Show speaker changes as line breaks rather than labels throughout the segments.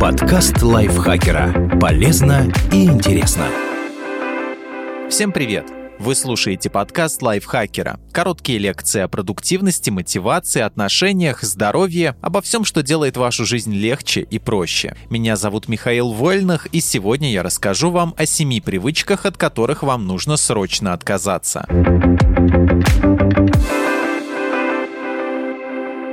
Подкаст лайфхакера. Полезно и интересно.
Всем привет! Вы слушаете подкаст лайфхакера. Короткие лекции о продуктивности, мотивации, отношениях, здоровье, обо всем, что делает вашу жизнь легче и проще. Меня зовут Михаил Вольных, и сегодня я расскажу вам о семи привычках, от которых вам нужно срочно отказаться.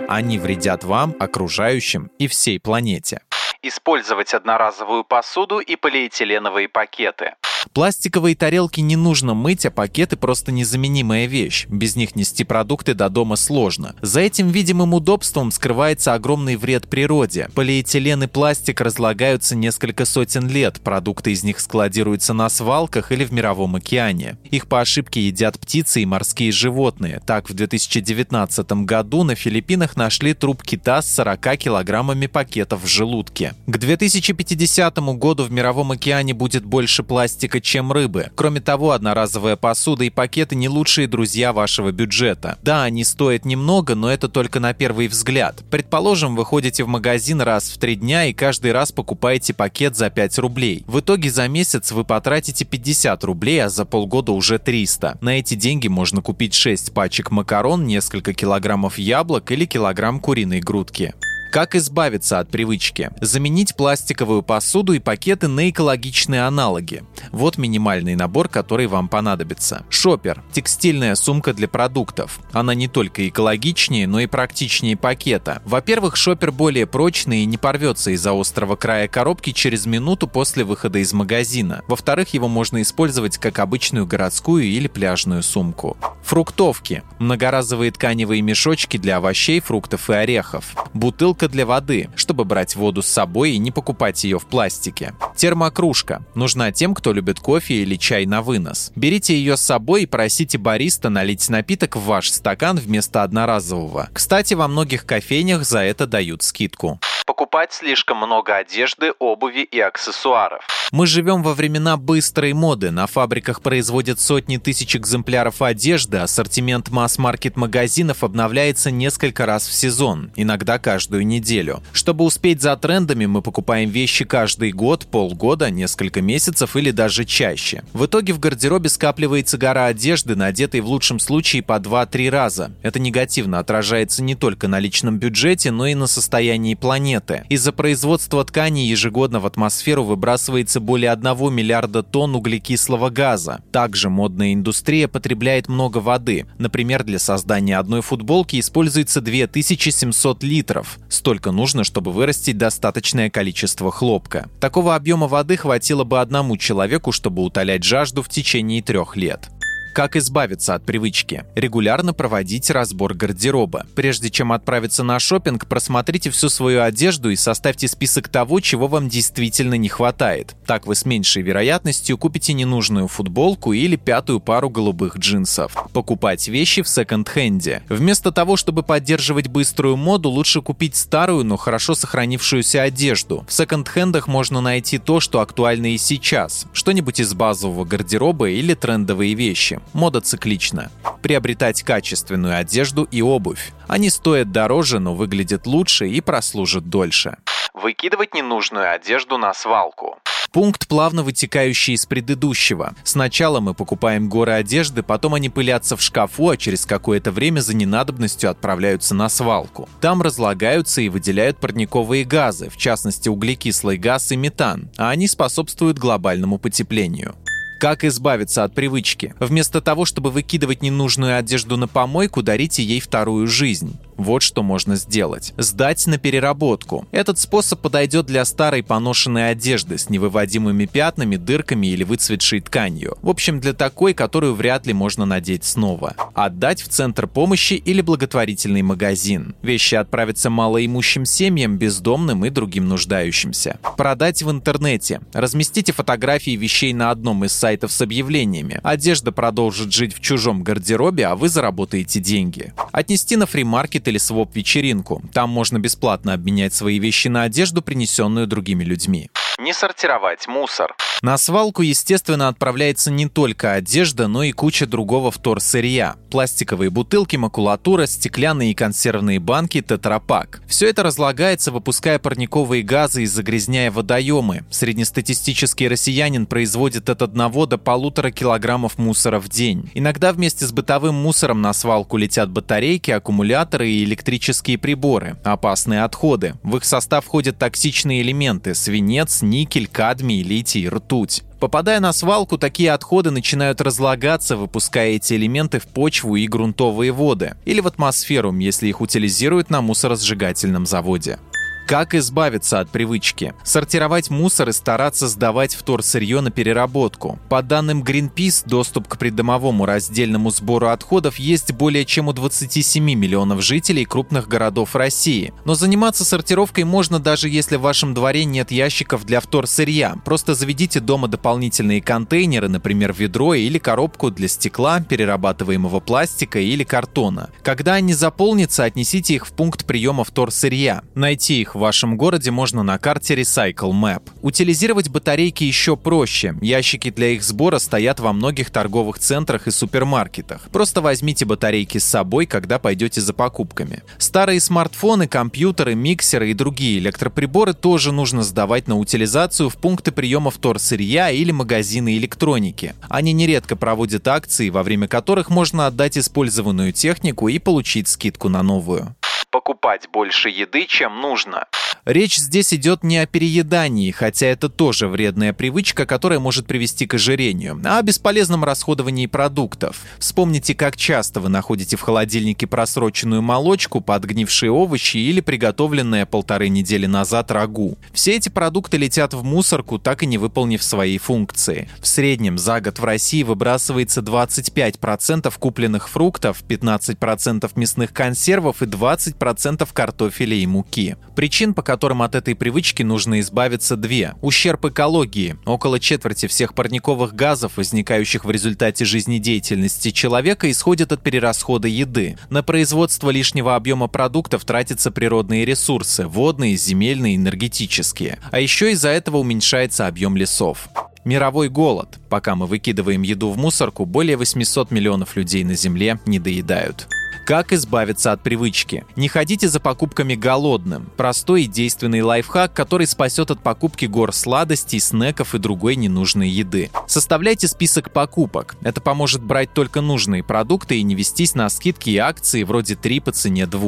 Они вредят вам, окружающим и всей планете. Использовать одноразовую посуду и полиэтиленовые пакеты. Пластиковые тарелки не нужно мыть, а пакеты просто незаменимая вещь. Без них нести продукты до дома сложно. За этим видимым удобством скрывается огромный вред природе. Полиэтилен и пластик разлагаются несколько сотен лет, продукты из них складируются на свалках или в мировом океане. Их по ошибке едят птицы и морские животные. Так, в 2019 году на Филиппинах нашли труп кита с 40 килограммами пакетов в желудке. К 2050 году в мировом океане будет больше пластика чем рыбы. Кроме того, одноразовая посуда и пакеты не лучшие друзья вашего бюджета. Да, они стоят немного, но это только на первый взгляд. Предположим, вы ходите в магазин раз в три дня и каждый раз покупаете пакет за 5 рублей. В итоге за месяц вы потратите 50 рублей, а за полгода уже 300. На эти деньги можно купить 6 пачек макарон, несколько килограммов яблок или килограмм куриной грудки. Как избавиться от привычки? Заменить пластиковую посуду и пакеты на экологичные аналоги. Вот минимальный набор, который вам понадобится. Шопер – текстильная сумка для продуктов. Она не только экологичнее, но и практичнее пакета. Во-первых, шопер более прочный и не порвется из-за острого края коробки через минуту после выхода из магазина. Во-вторых, его можно использовать как обычную городскую или пляжную сумку. Фруктовки – многоразовые тканевые мешочки для овощей, фруктов и орехов. Бутылка бутылка для воды, чтобы брать воду с собой и не покупать ее в пластике. Термокружка. Нужна тем, кто любит кофе или чай на вынос. Берите ее с собой и просите бариста налить напиток в ваш стакан вместо одноразового. Кстати, во многих кофейнях за это дают скидку покупать слишком много одежды, обуви и аксессуаров. Мы живем во времена быстрой моды. На фабриках производят сотни тысяч экземпляров одежды, ассортимент масс-маркет магазинов обновляется несколько раз в сезон, иногда каждую неделю. Чтобы успеть за трендами, мы покупаем вещи каждый год, полгода, несколько месяцев или даже чаще. В итоге в гардеробе скапливается гора одежды, надетой в лучшем случае по 2-3 раза. Это негативно отражается не только на личном бюджете, но и на состоянии планеты. Из-за производства тканей ежегодно в атмосферу выбрасывается более 1 миллиарда тонн углекислого газа. Также модная индустрия потребляет много воды. Например, для создания одной футболки используется 2700 литров. Столько нужно, чтобы вырастить достаточное количество хлопка. Такого объема воды хватило бы одному человеку, чтобы утолять жажду в течение трех лет. Как избавиться от привычки? Регулярно проводить разбор гардероба. Прежде чем отправиться на шопинг, просмотрите всю свою одежду и составьте список того, чего вам действительно не хватает. Так вы с меньшей вероятностью купите ненужную футболку или пятую пару голубых джинсов. Покупать вещи в секонд-хенде. Вместо того, чтобы поддерживать быструю моду, лучше купить старую, но хорошо сохранившуюся одежду. В секонд-хендах можно найти то, что актуально и сейчас. Что-нибудь из базового гардероба или трендовые вещи мода циклична. Приобретать качественную одежду и обувь. Они стоят дороже, но выглядят лучше и прослужат дольше. Выкидывать ненужную одежду на свалку. Пункт, плавно вытекающий из предыдущего. Сначала мы покупаем горы одежды, потом они пылятся в шкафу, а через какое-то время за ненадобностью отправляются на свалку. Там разлагаются и выделяют парниковые газы, в частности углекислый газ и метан, а они способствуют глобальному потеплению. Как избавиться от привычки? Вместо того, чтобы выкидывать ненужную одежду на помойку, дарите ей вторую жизнь. Вот что можно сделать. Сдать на переработку. Этот способ подойдет для старой поношенной одежды с невыводимыми пятнами, дырками или выцветшей тканью. В общем, для такой, которую вряд ли можно надеть снова. Отдать в центр помощи или благотворительный магазин. Вещи отправятся малоимущим семьям, бездомным и другим нуждающимся. Продать в интернете. Разместите фотографии вещей на одном из сайтов с объявлениями. Одежда продолжит жить в чужом гардеробе, а вы заработаете деньги. Отнести на фримаркет или своп-вечеринку. Там можно бесплатно обменять свои вещи на одежду, принесенную другими людьми. Не сортировать мусор. На свалку, естественно, отправляется не только одежда, но и куча другого вторсырья. Пластиковые бутылки, макулатура, стеклянные и консервные банки, тетрапак. Все это разлагается, выпуская парниковые газы и загрязняя водоемы. Среднестатистический россиянин производит от 1 до полутора килограммов мусора в день. Иногда вместе с бытовым мусором на свалку летят батарейки, аккумуляторы и электрические приборы. Опасные отходы. В их состав входят токсичные элементы – свинец, никель, кадмий, литий, ртуть. Попадая на свалку, такие отходы начинают разлагаться, выпуская эти элементы в почву и грунтовые воды, или в атмосферу, если их утилизируют на мусоросжигательном заводе. Как избавиться от привычки? Сортировать мусор и стараться сдавать вторсырье на переработку. По данным Greenpeace, доступ к придомовому раздельному сбору отходов есть более чем у 27 миллионов жителей крупных городов России. Но заниматься сортировкой можно даже если в вашем дворе нет ящиков для вторсырья. Просто заведите дома дополнительные контейнеры, например, ведро или коробку для стекла, перерабатываемого пластика или картона. Когда они заполнятся, отнесите их в пункт приема вторсырья. Найти их в вашем городе можно на карте Recycle Map. Утилизировать батарейки еще проще. Ящики для их сбора стоят во многих торговых центрах и супермаркетах. Просто возьмите батарейки с собой, когда пойдете за покупками. Старые смартфоны, компьютеры, миксеры и другие электроприборы тоже нужно сдавать на утилизацию в пункты приема вторсырья или магазины электроники. Они нередко проводят акции, во время которых можно отдать использованную технику и получить скидку на новую покупать больше еды, чем нужно. Речь здесь идет не о переедании, хотя это тоже вредная привычка, которая может привести к ожирению, а о бесполезном расходовании продуктов. Вспомните, как часто вы находите в холодильнике просроченную молочку, подгнившие овощи или приготовленное полторы недели назад рагу. Все эти продукты летят в мусорку, так и не выполнив свои функции. В среднем за год в России выбрасывается 25% купленных фруктов, 15% мясных консервов и 20% картофеля и муки. Причин, по которым от этой привычки нужно избавиться две. Ущерб экологии. Около четверти всех парниковых газов, возникающих в результате жизнедеятельности человека, исходят от перерасхода еды. На производство лишнего объема продуктов тратятся природные ресурсы – водные, земельные, энергетические. А еще из-за этого уменьшается объем лесов. Мировой голод. Пока мы выкидываем еду в мусорку, более 800 миллионов людей на Земле не доедают. Как избавиться от привычки? Не ходите за покупками голодным. Простой и действенный лайфхак, который спасет от покупки гор сладостей, снеков и другой ненужной еды. Составляйте список покупок. Это поможет брать только нужные продукты и не вестись на скидки и акции вроде 3 по цене 2.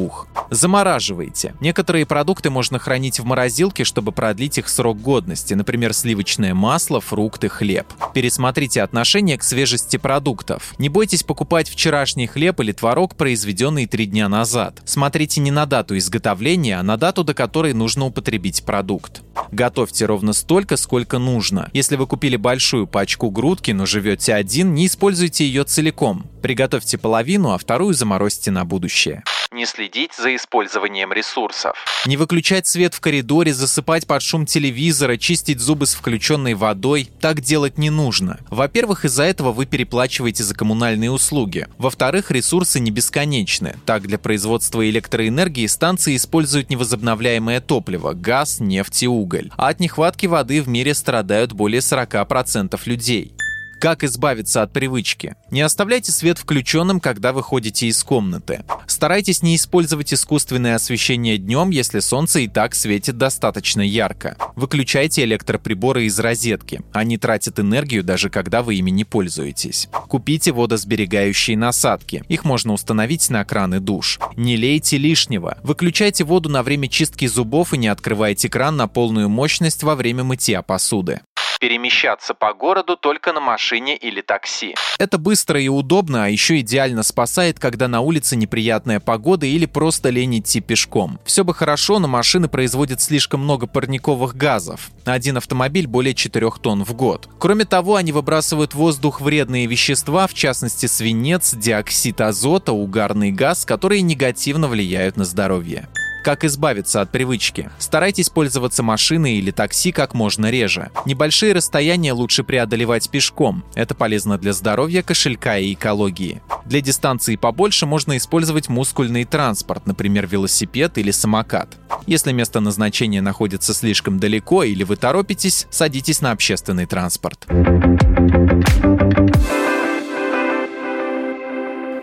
Замораживайте. Некоторые продукты можно хранить в морозилке, чтобы продлить их срок годности, например, сливочное масло, фрукты, хлеб. Пересмотрите отношение к свежести продуктов. Не бойтесь покупать вчерашний хлеб или творог, произведенный произведенный три дня назад. Смотрите не на дату изготовления, а на дату, до которой нужно употребить продукт. Готовьте ровно столько, сколько нужно. Если вы купили большую пачку грудки, но живете один, не используйте ее целиком. Приготовьте половину, а вторую заморозьте на будущее не следить за использованием ресурсов. Не выключать свет в коридоре, засыпать под шум телевизора, чистить зубы с включенной водой. Так делать не нужно. Во-первых, из-за этого вы переплачиваете за коммунальные услуги. Во-вторых, ресурсы не бесконечны. Так, для производства электроэнергии станции используют невозобновляемое топливо – газ, нефть и уголь. А от нехватки воды в мире страдают более 40% людей. Как избавиться от привычки? Не оставляйте свет включенным, когда выходите из комнаты. Старайтесь не использовать искусственное освещение днем, если солнце и так светит достаточно ярко. Выключайте электроприборы из розетки. Они тратят энергию, даже когда вы ими не пользуетесь. Купите водосберегающие насадки. Их можно установить на краны душ. Не лейте лишнего. Выключайте воду на время чистки зубов и не открывайте кран на полную мощность во время мытья посуды перемещаться по городу только на машине или такси. Это быстро и удобно, а еще идеально спасает, когда на улице неприятная погода или просто лень идти пешком. Все бы хорошо, но машины производят слишком много парниковых газов. Один автомобиль более 4 тонн в год. Кроме того, они выбрасывают в воздух вредные вещества, в частности свинец, диоксид азота, угарный газ, которые негативно влияют на здоровье. Как избавиться от привычки? Старайтесь пользоваться машиной или такси как можно реже. Небольшие расстояния лучше преодолевать пешком. Это полезно для здоровья, кошелька и экологии. Для дистанции побольше можно использовать мускульный транспорт, например, велосипед или самокат. Если место назначения находится слишком далеко или вы торопитесь, садитесь на общественный транспорт.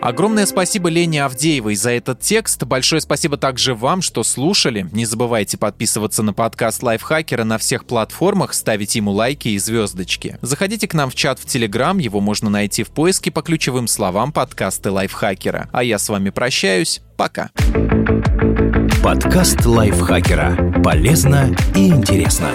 Огромное спасибо Лене Авдеевой за этот текст. Большое спасибо также вам, что слушали. Не забывайте подписываться на подкаст Лайфхакера на всех платформах, ставить ему лайки и звездочки. Заходите к нам в чат в Телеграм, его можно найти в поиске по ключевым словам подкасты Лайфхакера. А я с вами прощаюсь. Пока.
Подкаст Лайфхакера. Полезно и интересно.